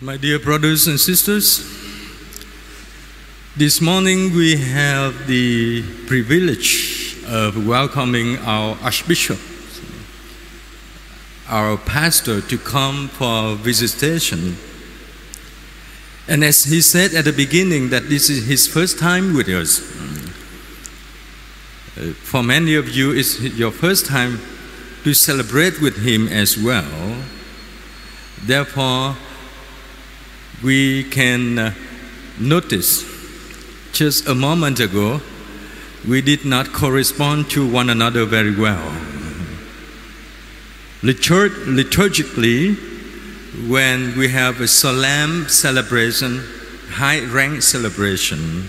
My dear brothers and sisters, this morning we have the privilege of welcoming our Archbishop, our pastor, to come for visitation. And as he said at the beginning, that this is his first time with us. For many of you, it's your first time to celebrate with him as well. Therefore, we can uh, notice just a moment ago we did not correspond to one another very well. Liturg- liturgically, when we have a solemn celebration, high rank celebration,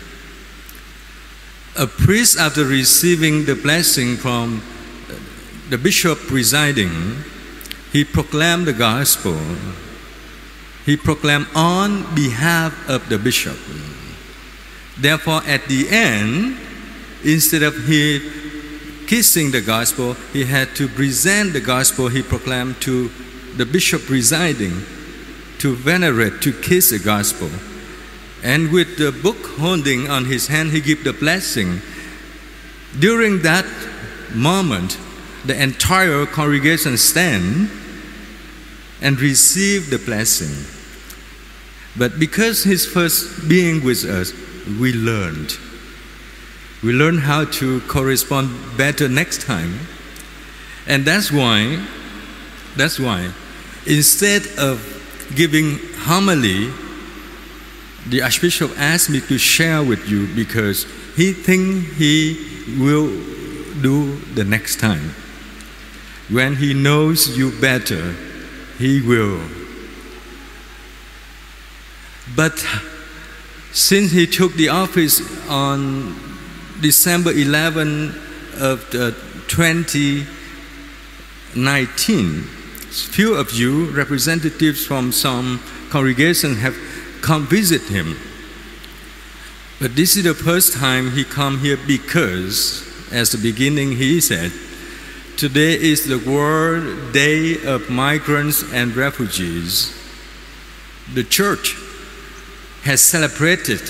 a priest, after receiving the blessing from uh, the bishop presiding, he proclaimed the gospel he proclaimed on behalf of the bishop. Therefore, at the end, instead of he kissing the gospel, he had to present the gospel he proclaimed to the bishop residing to venerate, to kiss the gospel. And with the book holding on his hand, he gave the blessing. During that moment, the entire congregation stand and receive the blessing. But because his first being with us, we learned. We learned how to correspond better next time. And that's why, that's why, instead of giving homily, the Archbishop asked me to share with you because he thinks he will do the next time. When he knows you better, he will. But since he took the office on December 11 of the 2019, few of you, representatives from some congregation, have come visit him. But this is the first time he come here because, as the beginning he said, today is the World Day of Migrants and Refugees. The church has celebrated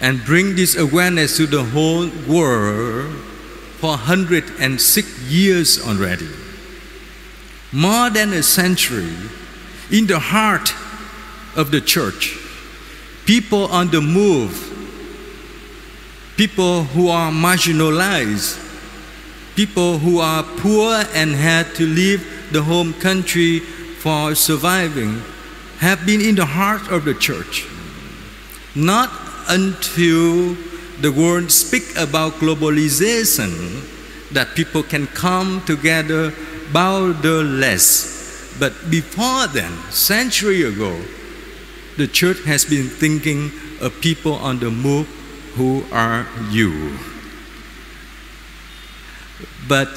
and bring this awareness to the whole world for 106 years already. More than a century in the heart of the church, people on the move, people who are marginalized, people who are poor and had to leave the home country for surviving have been in the heart of the church. Not until the world speak about globalization that people can come together borderless. But before then, century ago, the church has been thinking of people on the move who are you. But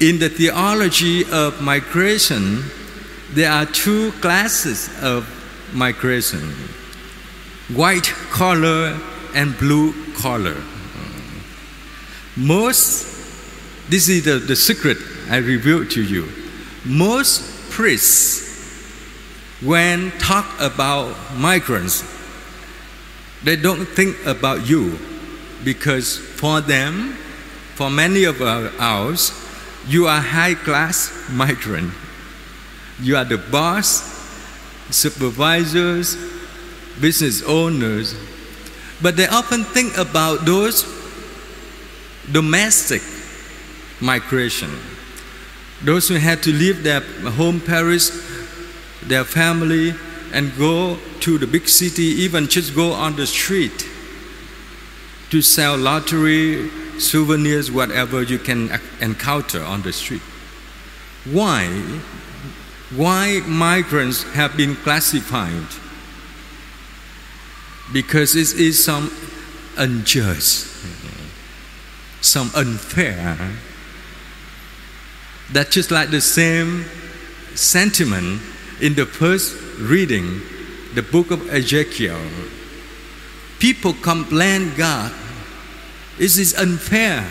in the theology of migration, there are two classes of migration white collar and blue collar. Most, this is the, the secret I revealed to you. Most priests, when talk about migrants, they don't think about you because for them, for many of ours, you are high class migrant. You are the boss, supervisors, business owners, but they often think about those domestic migration, those who had to leave their home parish, their family, and go to the big city, even just go on the street to sell lottery, souvenirs, whatever you can encounter on the street. Why? Why migrants have been classified? Because it is some unjust, some unfair. That just like the same sentiment in the first reading, the book of Ezekiel. People complain God, this is unfair,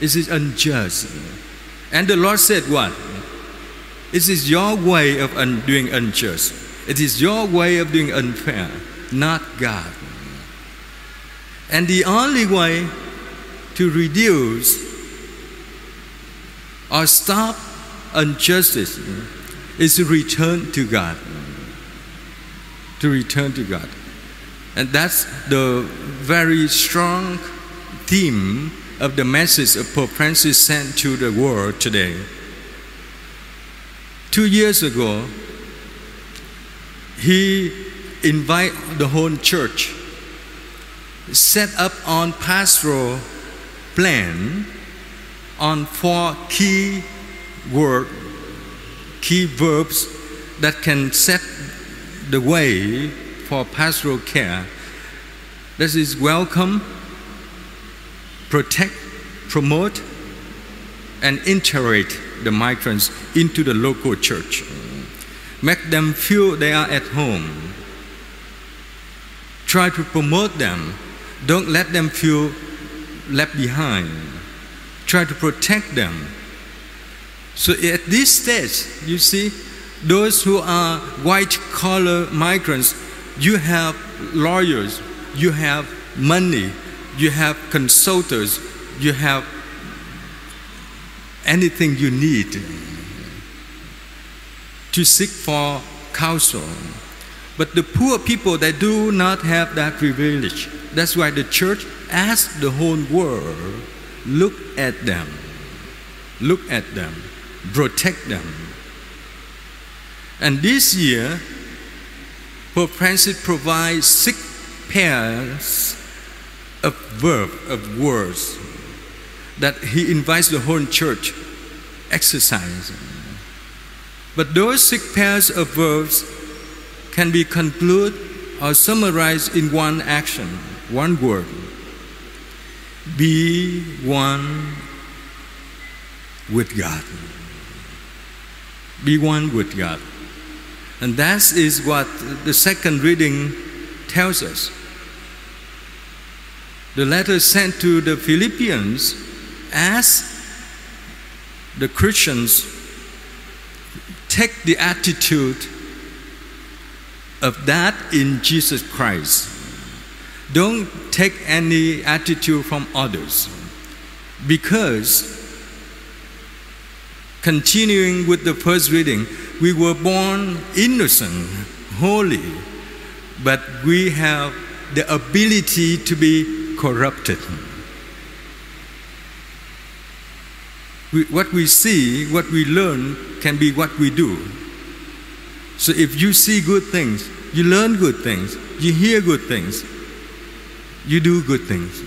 this is unjust. And the Lord said, What? This is your way of un- doing unjust. It is your way of doing unfair, not God. And the only way to reduce or stop injustice is to return to God. To return to God. And that's the very strong theme of the message of Pope Francis sent to the world today. Two years ago, he invited the whole church set up on pastoral plan on four key word, key verbs that can set the way for pastoral care. This is welcome, protect, promote, and integrate the migrants into the local church. Make them feel they are at home. Try to promote them. Don't let them feel left behind. Try to protect them. So at this stage, you see, those who are white collar migrants, you have lawyers, you have money, you have consultants, you have anything you need to seek for counsel. But the poor people, they do not have that privilege. That's why the church asks the whole world, look at them, look at them, protect them. And this year, Pope Francis provides six pairs of verb of words that he invites the whole church exercise. But those six pairs of verbs can be concluded or summarized in one action, one word. Be one with God. Be one with God. And that is what the second reading tells us. The letter sent to the Philippians as the Christians take the attitude of that in Jesus Christ. Don't take any attitude from others. Because, continuing with the first reading, we were born innocent, holy, but we have the ability to be corrupted. We, what we see, what we learn, can be what we do. So if you see good things, you learn good things, you hear good things, you do good things.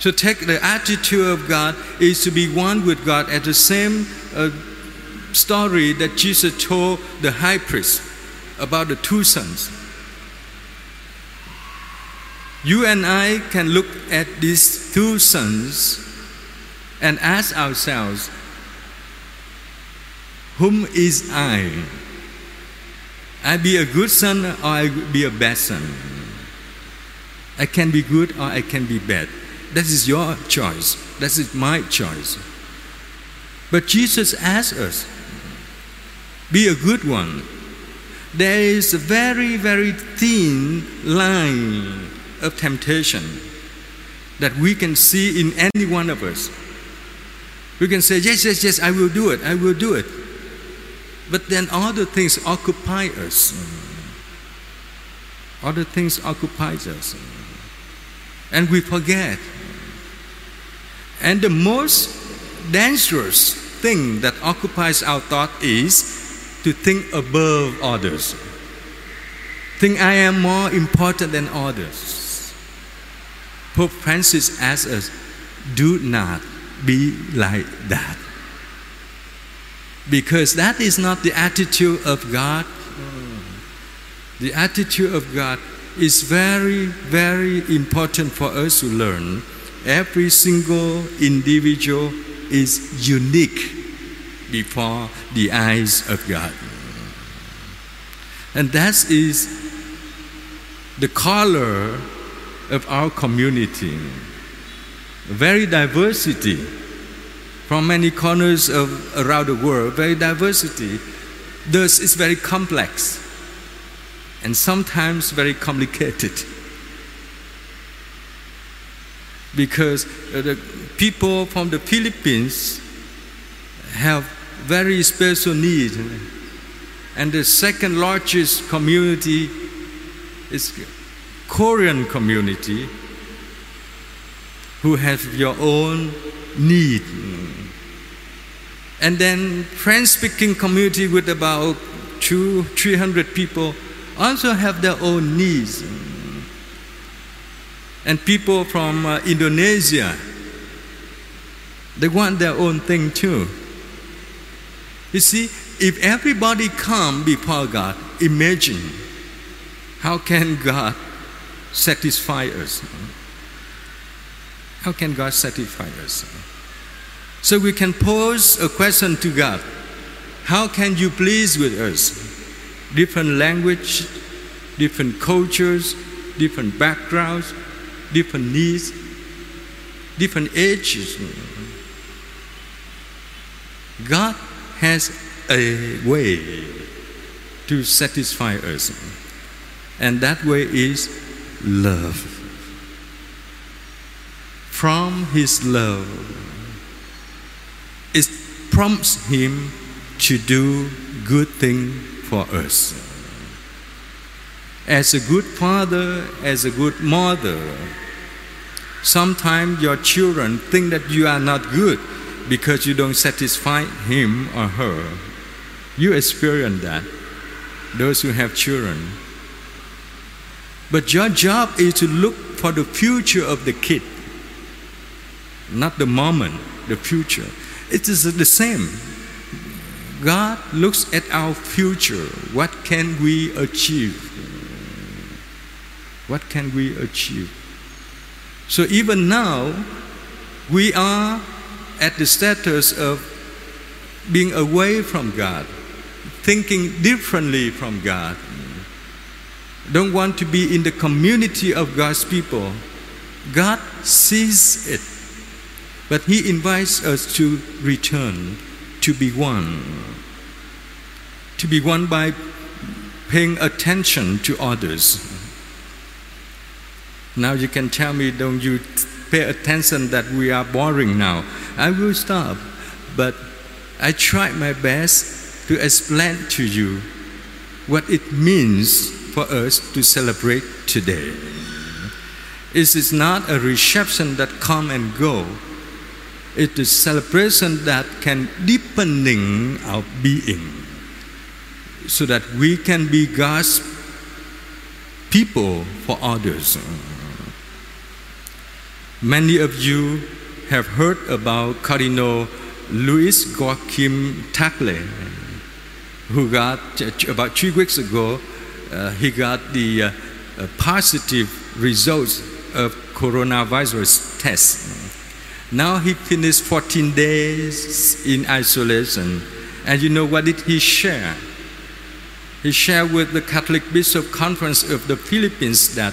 So take the attitude of God is to be one with God at the same uh, story that Jesus told the high priest about the two sons. You and I can look at these two sons and ask ourselves, whom is I? I be a good son or I be a bad son? I can be good or I can be bad. That is your choice. That is my choice. But Jesus asks us, be a good one. There is a very, very thin line of temptation that we can see in any one of us. We can say, Yes, yes, yes, I will do it, I will do it. But then other things occupy us. Other things occupy us. And we forget. And the most dangerous thing that occupies our thought is to think above others. Think I am more important than others. Pope Francis asks us, do not be like that. Because that is not the attitude of God. The attitude of God is very, very important for us to learn. Every single individual is unique before the eyes of God. And that is the color of our community very diversity from many corners of around the world, very diversity. Thus, it's very complex and sometimes very complicated. Because uh, the people from the Philippines have very special needs. And the second largest community is Korean community who have your own need. And then French speaking community with about two, 300 people also have their own needs. And people from uh, Indonesia, they want their own thing too. You see, if everybody come before God, imagine how can God satisfy us? How can God satisfy us? So we can pose a question to God. How can you please with us? Different language, different cultures, different backgrounds, different needs, different ages. God has a way to satisfy us, and that way is love. From His love, it prompts Him to do good thing for us. As a good father, as a good mother, sometimes your children think that you are not good because you don't satisfy him or her. You experience that, those who have children. But your job is to look for the future of the kid, not the moment, the future. It is the same. God looks at our future. What can we achieve? What can we achieve? So even now, we are at the status of being away from God, thinking differently from God, don't want to be in the community of God's people. God sees it, but He invites us to return, to be one, to be one by paying attention to others now you can tell me, don't you pay attention that we are boring now? I will stop. But I tried my best to explain to you what it means for us to celebrate today. It is not a reception that come and go. It is celebration that can deepening our being so that we can be God's people for others. Many of you have heard about Cardinal Louis Joachim Tagle, who got about three weeks ago, uh, he got the uh, uh, positive results of coronavirus test. Now he finished 14 days in isolation. And you know what did he share? He shared with the Catholic Bishop Conference of the Philippines that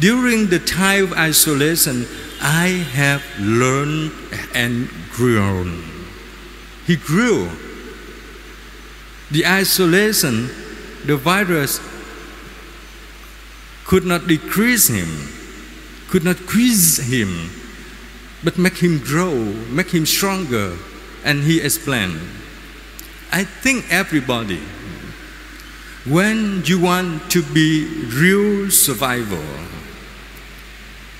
during the time of isolation, I have learned and grown. He grew. The isolation, the virus could not decrease him, could not increase him, but make him grow, make him stronger. And he explained, I think everybody, when you want to be real survival,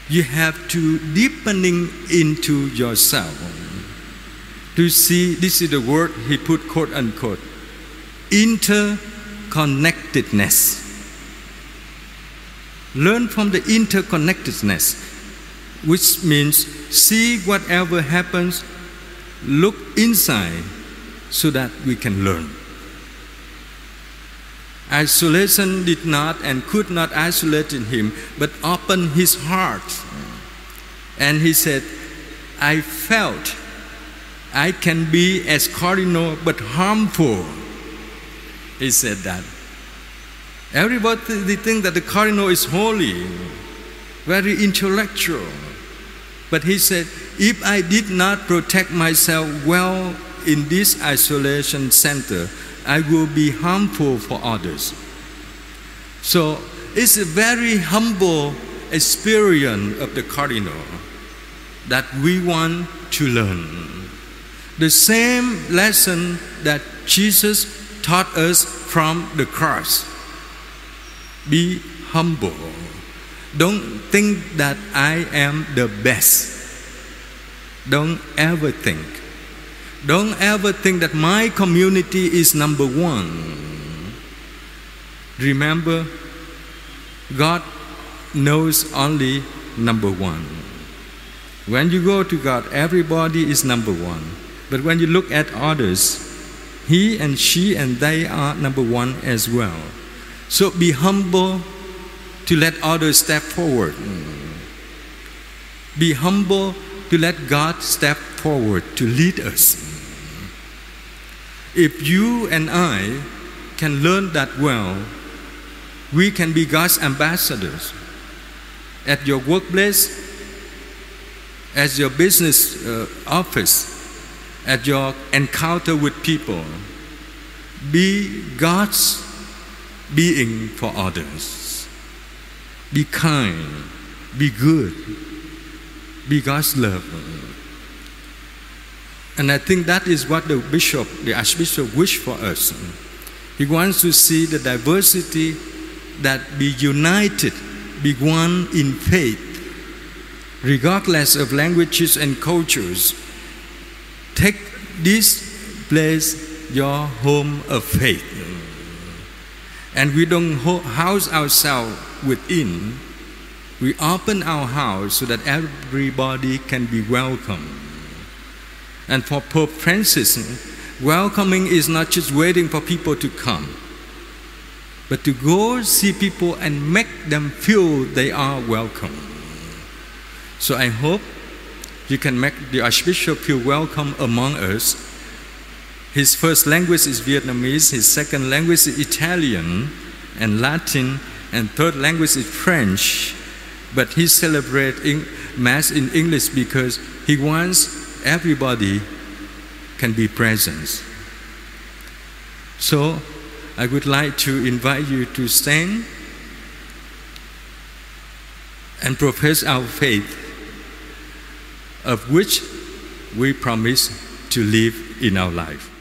you have to deepening into yourself to see this is the word he put quote unquote interconnectedness learn from the interconnectedness which means see whatever happens look inside so that we can learn Isolation did not and could not isolate in him, but opened his heart. And he said, I felt I can be as cardinal but harmful. He said that. Everybody they think that the cardinal is holy, very intellectual. But he said, if I did not protect myself well in this isolation center, I will be harmful for others. So it's a very humble experience of the cardinal that we want to learn. The same lesson that Jesus taught us from the cross. Be humble. Don't think that I am the best. Don't ever think. Don't ever think that my community is number one. Remember, God knows only number one. When you go to God, everybody is number one. But when you look at others, he and she and they are number one as well. So be humble to let others step forward. Be humble to let God step forward to lead us. If you and I can learn that well, we can be God's ambassadors. At your workplace, at your business uh, office, at your encounter with people, be God's being for others. Be kind, be good, be God's love. And I think that is what the bishop, the archbishop, wish for us. He wants to see the diversity that be united, be one in faith, regardless of languages and cultures. Take this place your home of faith. And we don't house ourselves within. We open our house so that everybody can be welcome. And for Pope Francis, welcoming is not just waiting for people to come, but to go see people and make them feel they are welcome. So I hope you can make the Archbishop feel welcome among us. His first language is Vietnamese, his second language is Italian and Latin, and third language is French. But he celebrates Mass in English because he wants everybody can be present. So I would like to invite you to stand and profess our faith, of which we promise to live in our life.